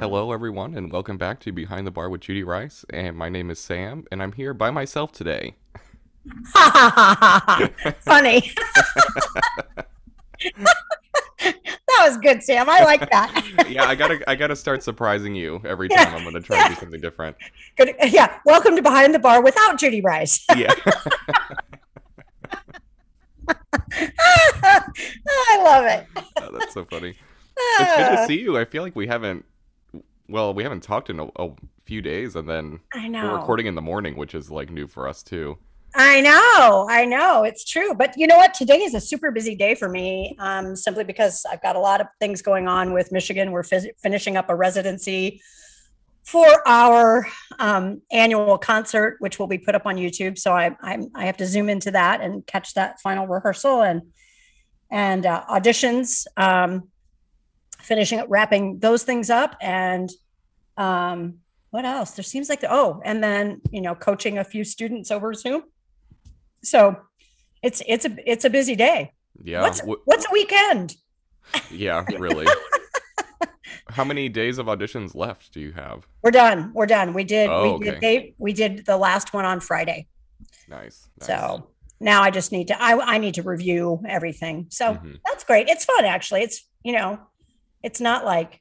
Hello, everyone, and welcome back to Behind the Bar with Judy Rice. And my name is Sam, and I'm here by myself today. Funny. that was good, Sam. I like that. yeah, I gotta, I gotta start surprising you every time. I'm gonna try to do something different. Good. Yeah. Welcome to Behind the Bar without Judy Rice. Yeah. I love it. Oh, that's so funny. It's good to uh. see you. I feel like we haven't, well, we haven't talked in a, a few days, and then I we're know. recording in the morning, which is like new for us too. I know, I know, it's true. But you know what? Today is a super busy day for me, um, simply because I've got a lot of things going on with Michigan. We're phys- finishing up a residency for our um, annual concert, which will be put up on YouTube. So I, I'm, I have to zoom into that and catch that final rehearsal and and uh, auditions. Um, finishing up, wrapping those things up, and um, what else? There seems like oh, and then you know, coaching a few students over Zoom. So it's it's a it's a busy day. Yeah. What's what's a weekend? yeah. Really. How many days of auditions left do you have? We're done. We're done. We did Oh, we did okay. they we did the last one on Friday. Nice. nice. So now I just need to I I need to review everything. So Mhm. that's great. It's fun actually. It's you know, it's not like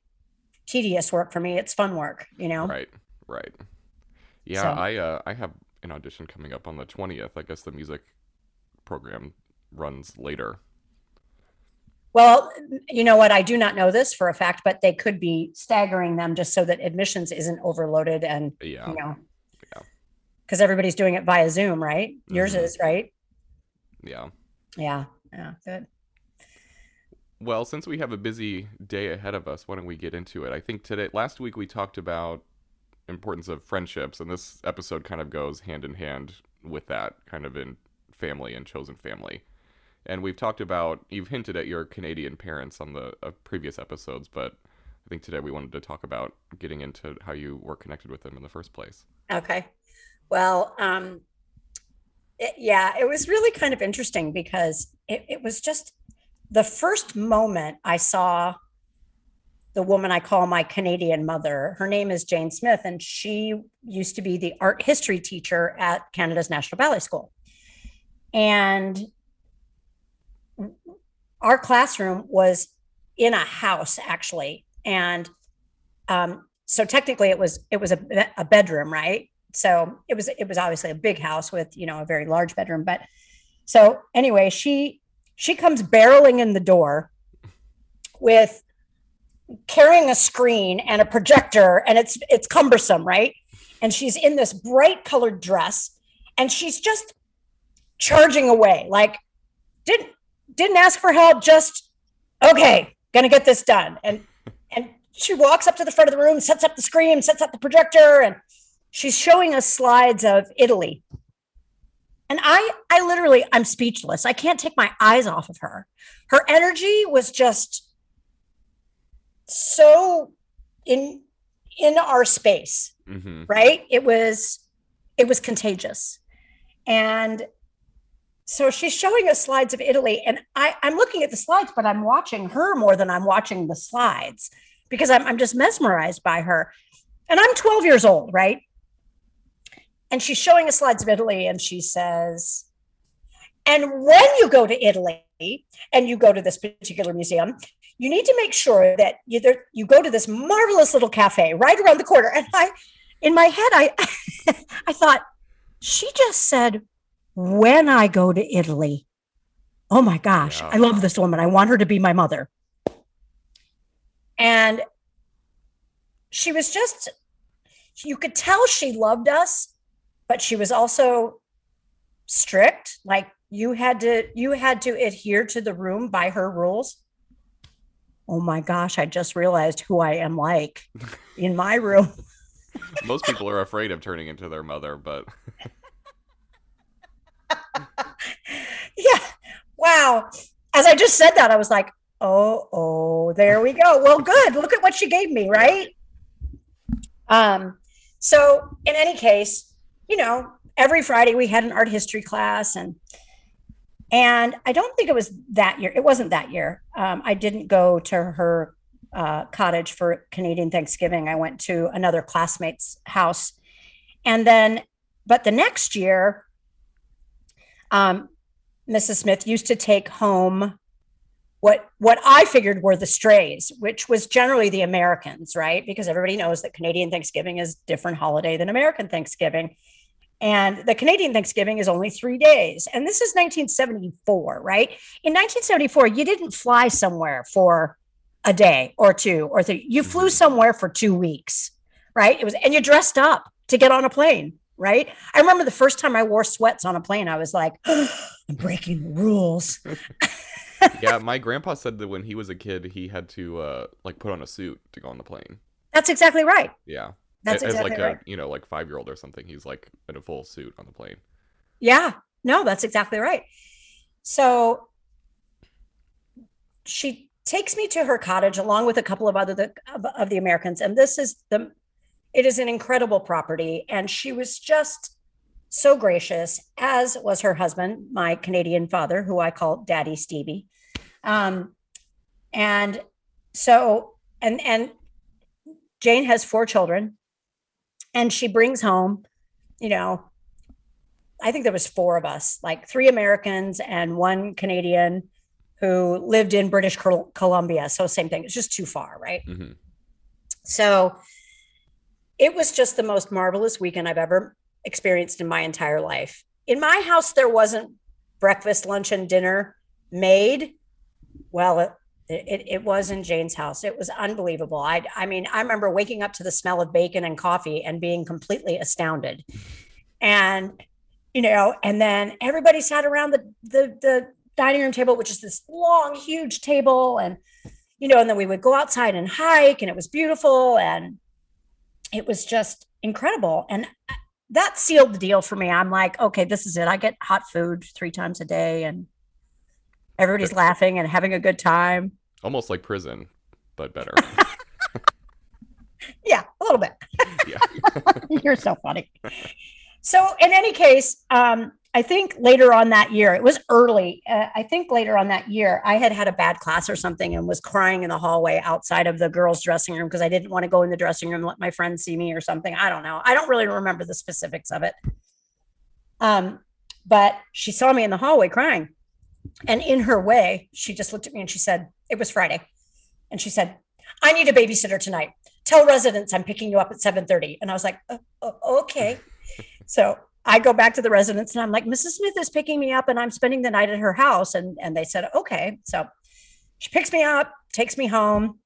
tedious work for me. It's fun work, you know. Right, right. Yeah, So- I uh, I have an audition coming up on the twentieth. I guess the music program runs later. Well, you know what? I do not know this for a fact, but they could be staggering them just so that admissions isn't overloaded and Yeah, you know Yeah. because everybody's doing it via zoom right yours Mhm. is right yeah. yeah yeah good Well, since we have a busy day ahead of us, why don't we get into it? I think today, last week we talked about importance of friendships, and this episode kind of goes hand in hand with that, kind of in family and chosen family. And we've talked about, you've hinted at your Canadian parents on the uh, previous episodes, but I think today we wanted to talk about getting into how you were connected with them in the first place. okay well um it, yeah it was really kind of interesting because it, it was just the first moment i saw the woman i call my canadian mother her name is jane smith and she used to be the art history teacher at canada's national ballet school. And our classroom was in a house actually. And um, so technically it was it was a, a bedroom right? So it was it was obviously a big house with you know a very large bedroom but so anyway she she comes barreling in the door with carrying a screen and a projector and it's it's cumbersome right? And she's in this bright colored dress and she's just charging away like didn't didn't ask for help just okay gonna get this done. And and she walks up to the front of the room sets up the screen sets up the projector and she's showing us slides of italy and i i literally i'm speechless. I can't take my eyes off of her. Her energy was just so in in our space Mm-hmm. right? It was it was contagious. And so she's showing us slides of italy and i i'm looking at the slides but i'm watching her more than i'm watching the slides because i'm, I'm just mesmerized by her. And i'm 12 years old right and she's showing us slides of italy and she says and when you go to italy and you go to this particular museum you need to make sure that you, there, you go to this marvelous little cafe right around the corner. And i in my head i i thought she just said when i go to italy oh my gosh Yeah. i love this woman. I want her to be my mother. And she was just you could tell she loved us but she was also strict like you had to you had to adhere to the room by her rules. Oh my gosh i just realized who i am like in my room. Most people are afraid of turning into their mother, but yeah wow. As i just said that i was like oh oh there we go. Well good. Look at what she gave me right? Um so in any case you know every friday we had an art history class and and i don't think it was that year it wasn't that year um, i didn't go to her uh, cottage for Canadian Thanksgiving. I went to another classmate's house. And then, but the next year, um, Mrs. Smith used to take home what what I figured were the strays, which was generally the Americans, right? Because everybody knows that Canadian Thanksgiving is different holiday than American Thanksgiving. And the Canadian Thanksgiving is only three days. And this is 1974, right? In 1974, you didn't fly somewhere for a day or two or three. You flew mm-hmm. somewhere for two weeks, right? It was, and you dressed up to get on a plane, right? I remember the first time I wore sweats on a plane, I was like, oh, I'm breaking the rules. yeah, my grandpa said that when he was a kid, he had to uh, like put on a suit to go on the plane. That's exactly right. Yeah. That's as exactly like right. a you know like five year old or something. He's like in a full suit on the plane. Yeah, no, that's exactly right. So she takes me to her cottage along with a couple of other the, of, of the Americans, and this is the it is an incredible property, and she was just so gracious, as was her husband, my Canadian father, who I call Daddy Stevie. Um, and so, and and Jane has four children, and she brings home, you know, I think there was four of us, like three Americans and one Canadian who lived in British Columbia. So same thing. It's just too far, right? Mm-hmm. So it was just the most marvelous weekend I've ever experienced in my entire life. In my house, there wasn't breakfast, lunch, and dinner made. Well, it, it, was in Jane's house. It was unbelievable. I, I mean, I remember waking up to the smell of bacon and coffee and being completely astounded. And, you know, and then everybody sat around the, the, the dining room table, which is this long, huge table. And, you know, and then we would go outside and hike and it was beautiful. And it was just incredible. And that sealed the deal for me. I'm like, okay, this is it. I get hot food three times a day and everybody's laughing and having a good time. Almost like prison, but better. yeah, a little bit. yeah. You're so funny. So, in any case, um, I think later on that year, it was early. Uh, I think later on that year, I had had a bad class or something and was crying in the hallway outside of the girls' dressing room because I didn't want to go in the dressing room and let my friends see me or something. I don't know. I don't really remember the specifics of it. Um, but she saw me in the hallway crying. And in her way, she just looked at me and she said, It was Friday. And she said, I need a babysitter tonight. Tell residence I'm picking you up at 7:30. And I was like, uh, uh, okay. so I go back to the residence and I'm like, Mrs. Smith is picking me up and I'm spending the night at her house. And, and they said, okay. So she picks me up, takes me home.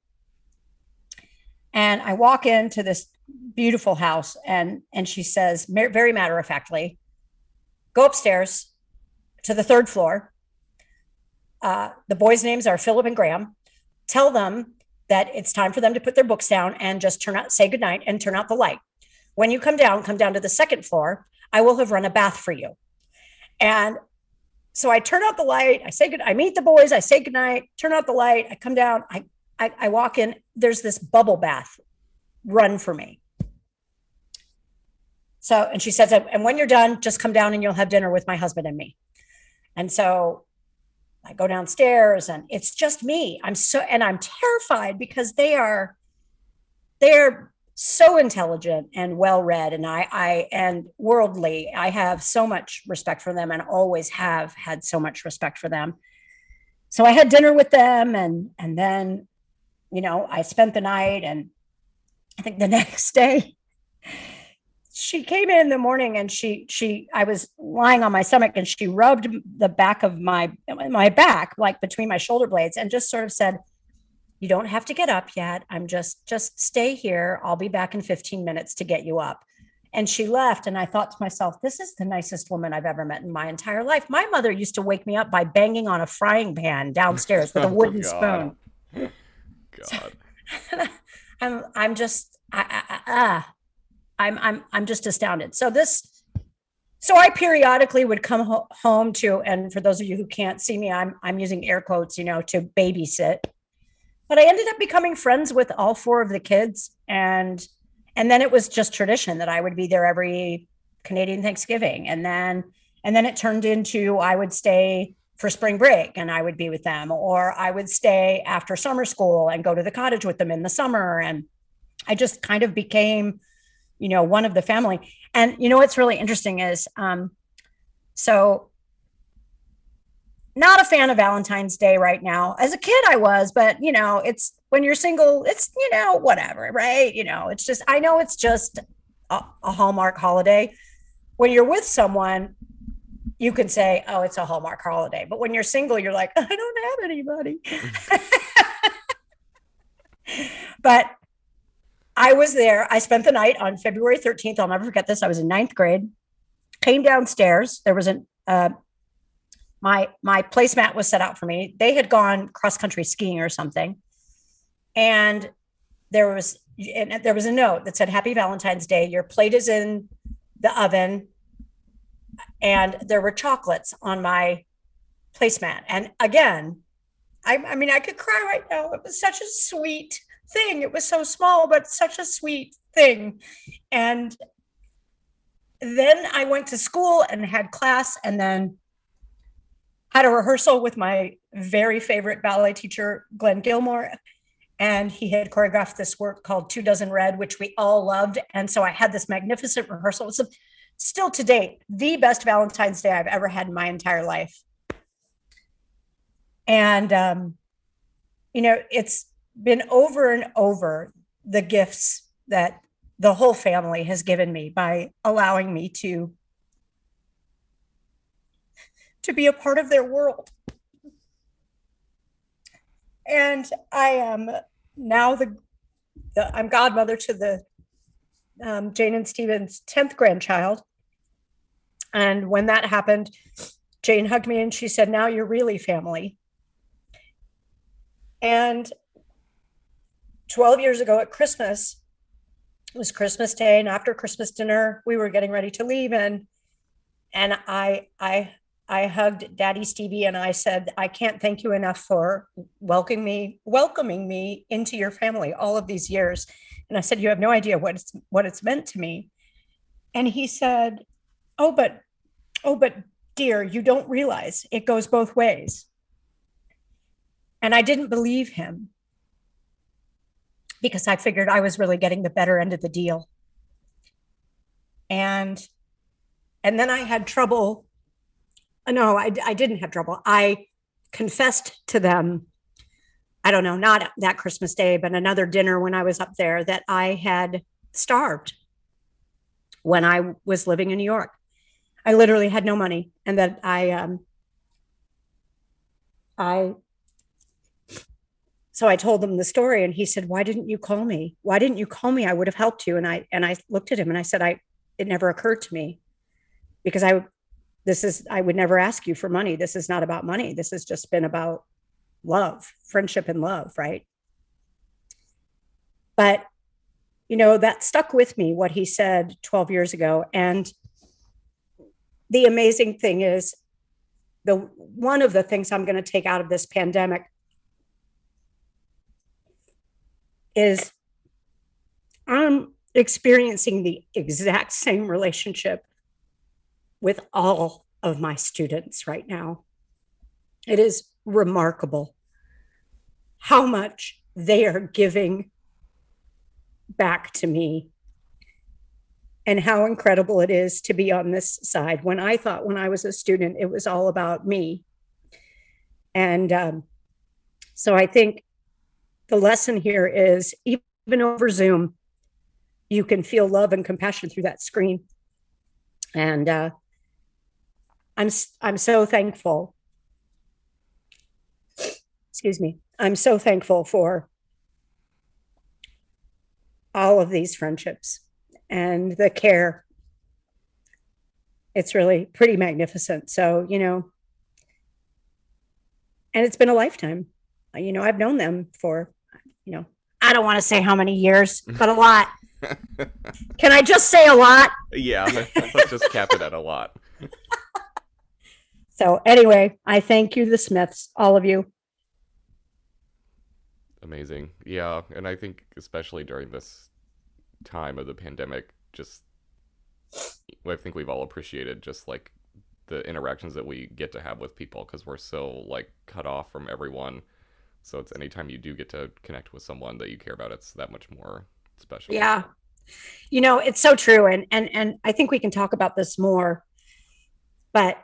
And I walk into this beautiful house and, and she says, very matter of factly, go upstairs to the third floor. Uh, the boys' names are Philip and Graham. Tell them that it's time for them to put their books down and just turn out, say goodnight and turn out the light. When you come down, come down to the second floor I will have run a bath for you. And so I turn out the light. I say good. I meet the boys. I say goodnight. Turn out the light. I come down. I, I I walk in. There's this bubble bath run for me. So and she says, and when you're done, just come down and you'll have dinner with my husband and me. And so I go downstairs and it's just me. I'm so and I'm terrified because they are they're so intelligent and well read and I, I and worldly i have so much respect for them and always have had so much respect for them so i had dinner with them and and then you know i spent the night and i think the next day she came in in the morning and she she i was lying on my stomach and she rubbed the back of my my back like between my shoulder blades and just sort of said you don't have to get up yet. I'm just just stay here. I'll be back in 15 minutes to get you up. And she left and I thought to myself, this is the nicest woman I've ever met in my entire life. My mother used to wake me up by banging on a frying pan downstairs with a oh, wooden oh, spoon. God. I'm I'm just I, I, I, ah. I'm I'm I'm just astounded. So this so I periodically would come ho- home to, and for those of you who can't see me, I'm I'm using air quotes, you know, to babysit but I ended up becoming friends with all four of the kids and and then it was just tradition that I would be there every Canadian Thanksgiving and then and then it turned into I would stay for spring break and I would be with them, or I would stay after summer school and go to the cottage with them in the summer. And I just kind of became, you know, one of the family. And you know what's really interesting is um, so not a fan of Valentine's Day right now. As a kid, I was, but you know, it's when you're single, it's you know, whatever, right? You know, it's just I know it's just a, a Hallmark holiday. When you're with someone, you can say, "Oh, it's a Hallmark holiday," but when you're single, you're like, "I don't have anybody." but I was there. I spent the night on February 13th. I'll never forget this. I was in ninth grade. Came downstairs. There was an uh, my my placemat was set out for me. They had gone cross country skiing or something, and there was and there was a note that said "Happy Valentine's Day. Your plate is in the oven." And there were chocolates on my placemat. And again, I, I mean, I could cry right now. It was such a sweet thing. It was so small, but such a sweet thing. And then I went to school and had class, and then had a rehearsal with my very favorite ballet teacher, Glenn Gilmore. And he had choreographed this work called Two Dozen Red, which we all loved. And so I had this magnificent rehearsal. It was still to date the best Valentine's Day I've ever had in my entire life. And, um, you know, it's been over and over the gifts that the whole family has given me by allowing me to to be a part of their world. And I am now the, the I'm godmother to the um, Jane and Stephen's 10th grandchild. And when that happened, Jane hugged me and she said, Now you're really family. And 12 years ago at Christmas, it was Christmas Day, and after Christmas dinner, we were getting ready to leave. And and I I I hugged Daddy Stevie and I said, I can't thank you enough for welcoming me, welcoming me into your family all of these years. And I said, You have no idea what it's what it's meant to me. And he said, Oh, but oh, but dear, you don't realize it goes both ways. And I didn't believe him because I figured I was really getting the better end of the deal. And and then I had trouble no, I, I didn't have trouble. I confessed to them, I don't know, not that Christmas Day, but another dinner when I was up there that I had starved when I was living in New York. I literally had no money and that I, um, I, so I told him the story and he said, why didn't you call me? Why didn't you call me? I would have helped you. And I, and I looked at him and I said, I, it never occurred to me because I this is i would never ask you for money this is not about money this has just been about love friendship and love right but you know that stuck with me what he said 12 years ago and the amazing thing is the one of the things i'm going to take out of this pandemic is i'm experiencing the exact same relationship with all of my students right now. It is remarkable how much they are giving back to me and how incredible it is to be on this side. When I thought when I was a student, it was all about me. And um, so I think the lesson here is even over Zoom, you can feel love and compassion through that screen. And uh, I'm I'm so thankful. Excuse me. I'm so thankful for all of these friendships and the care. It's really pretty magnificent. So, you know, and it's been a lifetime. You know, I've known them for, you know, I don't want to say how many years, but a lot. Can I just say a lot? Yeah, let's just cap it at a lot. So anyway, I thank you, the Smiths, all of you. Amazing. Yeah. And I think especially during this time of the pandemic, just I think we've all appreciated just like the interactions that we get to have with people because we're so like cut off from everyone. So it's anytime you do get to connect with someone that you care about, it's that much more special. Yeah. You know, it's so true. And and and I think we can talk about this more. But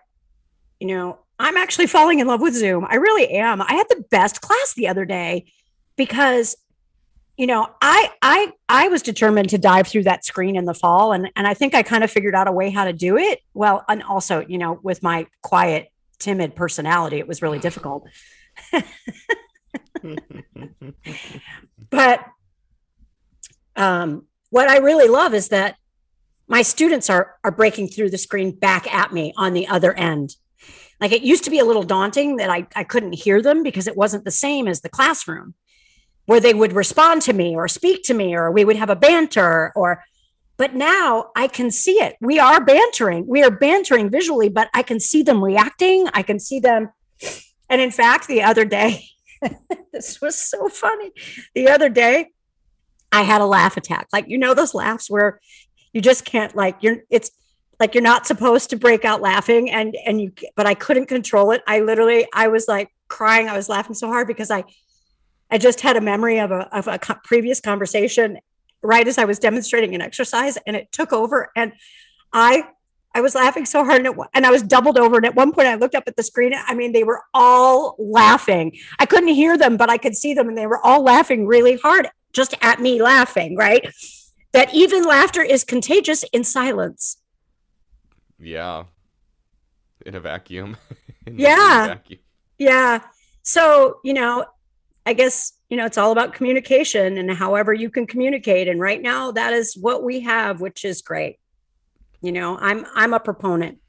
you know, I'm actually falling in love with Zoom. I really am. I had the best class the other day because you know, I I I was determined to dive through that screen in the fall and and I think I kind of figured out a way how to do it. Well, and also, you know, with my quiet, timid personality, it was really difficult. but um what I really love is that my students are are breaking through the screen back at me on the other end. Like it used to be a little daunting that I, I couldn't hear them because it wasn't the same as the classroom where they would respond to me or speak to me or we would have a banter or but now I can see it. We are bantering. We are bantering visually, but I can see them reacting. I can see them. And in fact, the other day, this was so funny. The other day, I had a laugh attack. Like, you know, those laughs where you just can't, like, you're, it's like you're not supposed to break out laughing. And, and you, but I couldn't control it. I literally, I was like crying. I was laughing so hard because I, I just had a memory of a, of a co- previous conversation right as I was demonstrating an exercise and it took over and I I was laughing so hard and, it, and I was doubled over and at one point I looked up at the screen I mean they were all laughing I couldn't hear them but I could see them and they were all laughing really hard just at me laughing right that even laughter is contagious in silence yeah in a vacuum in yeah vacuum. yeah so you know I guess, you know, it's all about communication and however you can communicate. And right now that is what we have, which is great. You know, I'm I'm a proponent.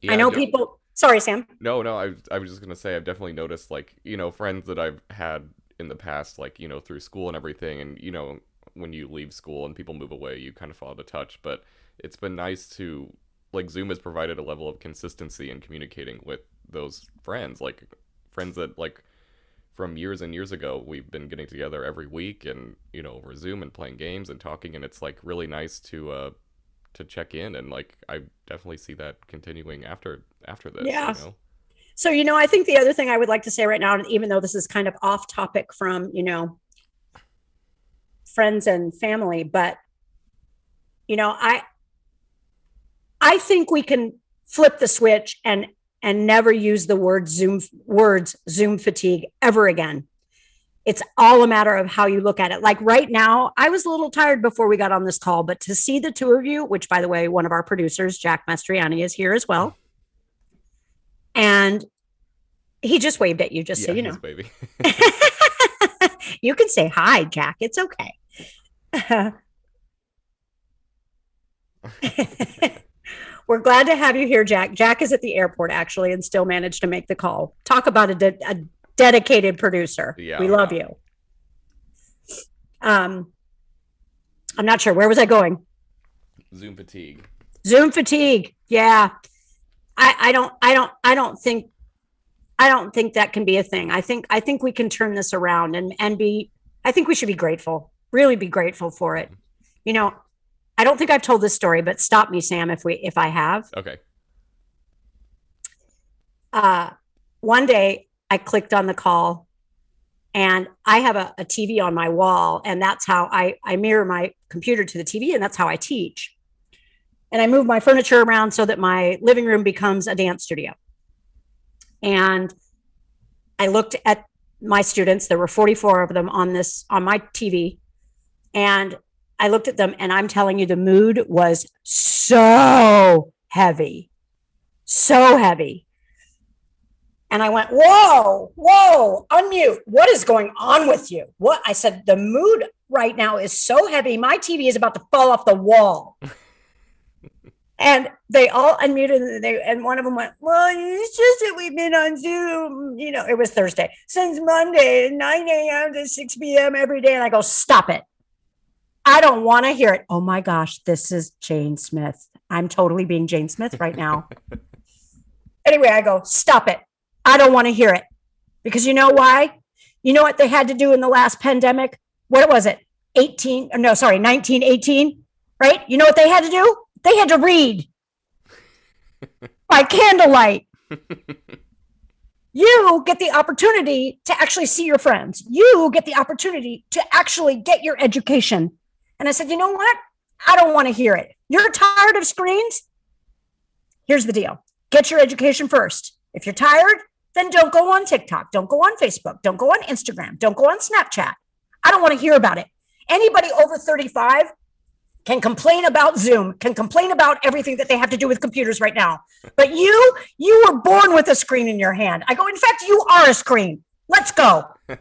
Yeah, I know people sorry, Sam. No, no, I I was just gonna say I've definitely noticed like, you know, friends that I've had in the past, like, you know, through school and everything, and you know, when you leave school and people move away, you kind of fall out of touch. But it's been nice to like Zoom has provided a level of consistency in communicating with those friends, like friends that like from years and years ago we've been getting together every week and you know over zoom and playing games and talking and it's like really nice to uh to check in and like i definitely see that continuing after after this yeah you know? so you know i think the other thing i would like to say right now even though this is kind of off topic from you know friends and family but you know i i think we can flip the switch and and never use the word Zoom words Zoom fatigue ever again. It's all a matter of how you look at it. Like right now, I was a little tired before we got on this call, but to see the two of you, which by the way, one of our producers, Jack Mastriani, is here as well. And he just waved at you, just yeah, so you know. Baby. you can say hi, Jack. It's okay. We're glad to have you here, Jack. Jack is at the airport actually and still managed to make the call. Talk about a, de- a dedicated producer. Yeah, we love you. Um, I'm not sure. Where was I going? Zoom fatigue. Zoom fatigue. Yeah. I, I don't I don't I don't think I don't think that can be a thing. I think I think we can turn this around and and be I think we should be grateful. Really be grateful for it. You know, I don't think I've told this story, but stop me, Sam, if we if I have. Okay. Uh, one day I clicked on the call, and I have a, a TV on my wall, and that's how I I mirror my computer to the TV, and that's how I teach. And I move my furniture around so that my living room becomes a dance studio. And I looked at my students. There were 44 of them on this on my TV, and I looked at them and I'm telling you, the mood was so heavy, so heavy. And I went, Whoa, whoa, unmute. What is going on with you? What? I said, The mood right now is so heavy. My TV is about to fall off the wall. and they all unmuted and they and one of them went, Well, it's just that we've been on Zoom. You know, it was Thursday since Monday, 9 a.m. to 6 p.m. every day. And I go, Stop it. I don't want to hear it. Oh my gosh, this is Jane Smith. I'm totally being Jane Smith right now. anyway, I go, stop it. I don't want to hear it. Because you know why? You know what they had to do in the last pandemic? What was it? 18, uh, no, sorry, 1918, right? You know what they had to do? They had to read. by candlelight. you get the opportunity to actually see your friends. You get the opportunity to actually get your education. And I said, you know what? I don't want to hear it. You're tired of screens? Here's the deal get your education first. If you're tired, then don't go on TikTok. Don't go on Facebook. Don't go on Instagram. Don't go on Snapchat. I don't want to hear about it. Anybody over 35 can complain about Zoom, can complain about everything that they have to do with computers right now. But you, you were born with a screen in your hand. I go, in fact, you are a screen. Let's go.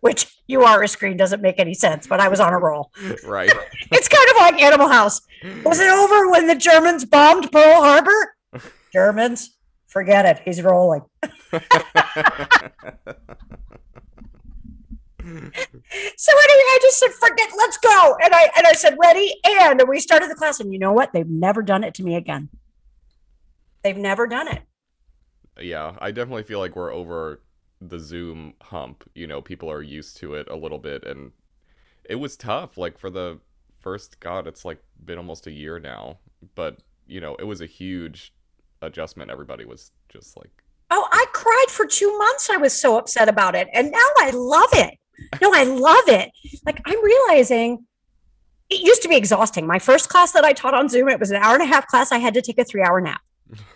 Which you are a screen doesn't make any sense, but I was on a roll. Right. it's kind of like Animal House. Was it over when the Germans bombed Pearl Harbor? Germans, forget it. He's rolling. So anyway, I just said, forget, let's go. And I and I said, ready, and we started the class. And you know what? They've never done it to me again. They've never done it. Yeah, I definitely feel like we're over the Zoom hump. You know, people are used to it a little bit, and it was tough. Like for the first, God, it's like been almost a year now, but you know, it was a huge adjustment. Everybody was just like, Oh, I cried for two months. I was so upset about it. And now I love it. No, I love it. Like I'm realizing it used to be exhausting. My first class that I taught on Zoom, it was an hour and a half class. I had to take a three hour nap.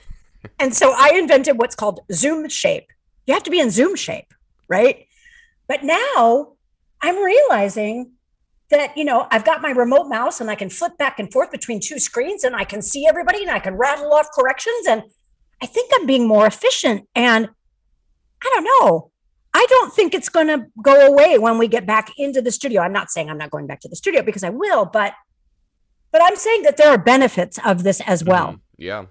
and so I invented what's called Zoom shape. You have to be in Zoom shape, right? But now I'm realizing that, you know, I've got my remote mouse and I can flip back and forth between two screens and I can see everybody and I can rattle off corrections. And I think I'm being more efficient. And I don't know. I don't think it's going to go away when we get back into the studio. I'm not saying I'm not going back to the studio because I will, but but I'm saying that there are benefits of this as well. mm, yeah.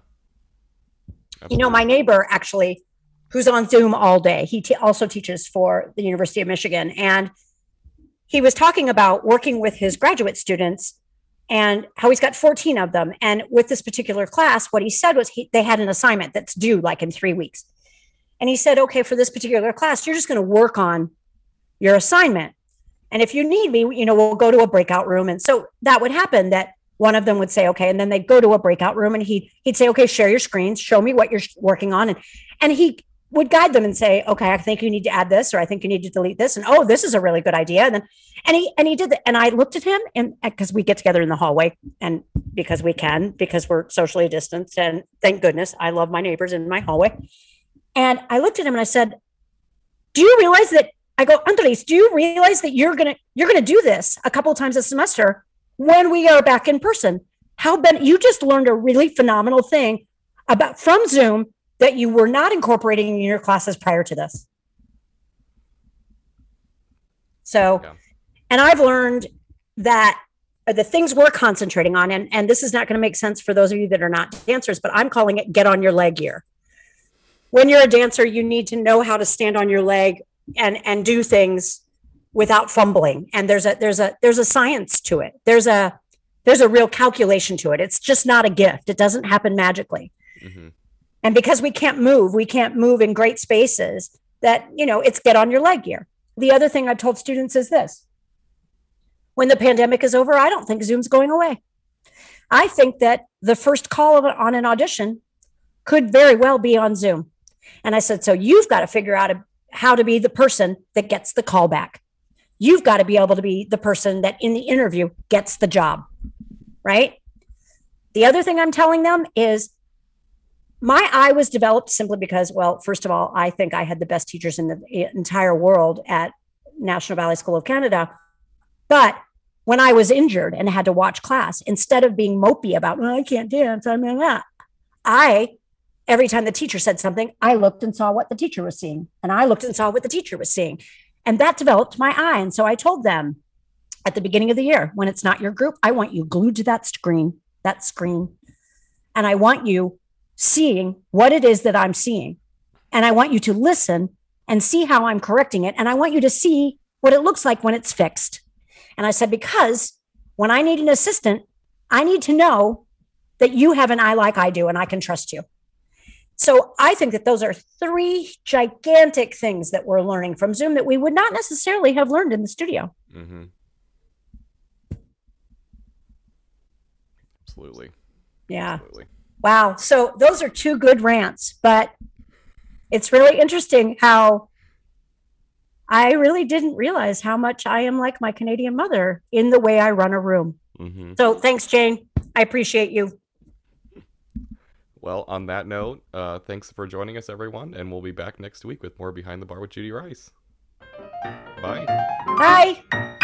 You know, my neighbor actually, who's on Zoom all day, he t- also teaches for the University of Michigan, and he was talking about working with his graduate students and how he's got 14 of them. And with this particular class, what he said was he, they had an assignment that's due like in three weeks. And he said, okay, for this particular class, you're just going to work on your assignment. And if you need me, you know, we'll go to a breakout room. And so that would happen that one of them would say, okay, and then they'd go to a breakout room and he'd, he'd say, okay, share your screens, show me what you're working on. And and he would guide them and say, okay, I think you need to add this, or I think you need to delete this. And oh, this is a really good idea. And then and he and he did that. And I looked at him and uh, because we get together in the hallway and because we can, because we're socially distanced. And thank goodness I love my neighbors in my hallway. And I looked at him and I said, Do you realize that I go, Andres, do you realize that you're gonna you're gonna do this a couple of times a semester when we are back in person? How ben you just learned a really phenomenal thing about from Zoom that you were not incorporating in your classes prior to this. So, Yeah. and I've learned that the things we're concentrating on, and, and this is not going to make sense for those of you that are not dancers, but I'm calling it get on your leg gear. When you're a dancer, you need to know how to stand on your leg and and do things without fumbling. And there's a there's a there's a science to it. There's a there's a real calculation to it. It's just not a gift. It doesn't happen magically. hmm And because we can't move, we can't move in great spaces, that, you know, it's get on your leg gear. The other thing I've told students is this when the pandemic is over, I don't think Zoom's going away. I think that the first call on an audition could very well be on Zoom. And I said, so you've got to figure out a, how to be the person that gets the call back. You've got to be able to be the person that in the interview gets the job, right? The other thing I'm telling them is my eye was developed simply because, well, first of all, I think I had the best teachers in the entire world at National Ballet School of Canada. But when I was injured and had to watch class, instead of being mopey about, well, I can't dance, I'm not, ah, I, every time the teacher said something, I looked and saw what the teacher was seeing. And I looked and saw what the teacher was seeing. And that developed my eye. And so I told them at the beginning of the year, when it's not your group, I want you glued to that screen, that screen. And I want you seeing what it is that I'm seeing. And I want you to listen and see how I'm correcting it. And I want you to see what it looks like when it's fixed. And I said, because when I need an assistant, I need to know that you have an eye like I do and I can trust you. So I think that those are three gigantic things that we're learning from Zoom that we would not necessarily have learned in the studio. hmm Absolutely. Yeah. Absolutely. Wow. So those are two good rants, but it's really interesting how I really didn't realize how much I am like my Canadian mother in the way I run a room. hmm So thanks, Jane. I appreciate you. Well, on that note, uh, thanks for joining us, everyone, and we'll be back next week with more Behind the Bar with Judy Rice. Bye. Bye.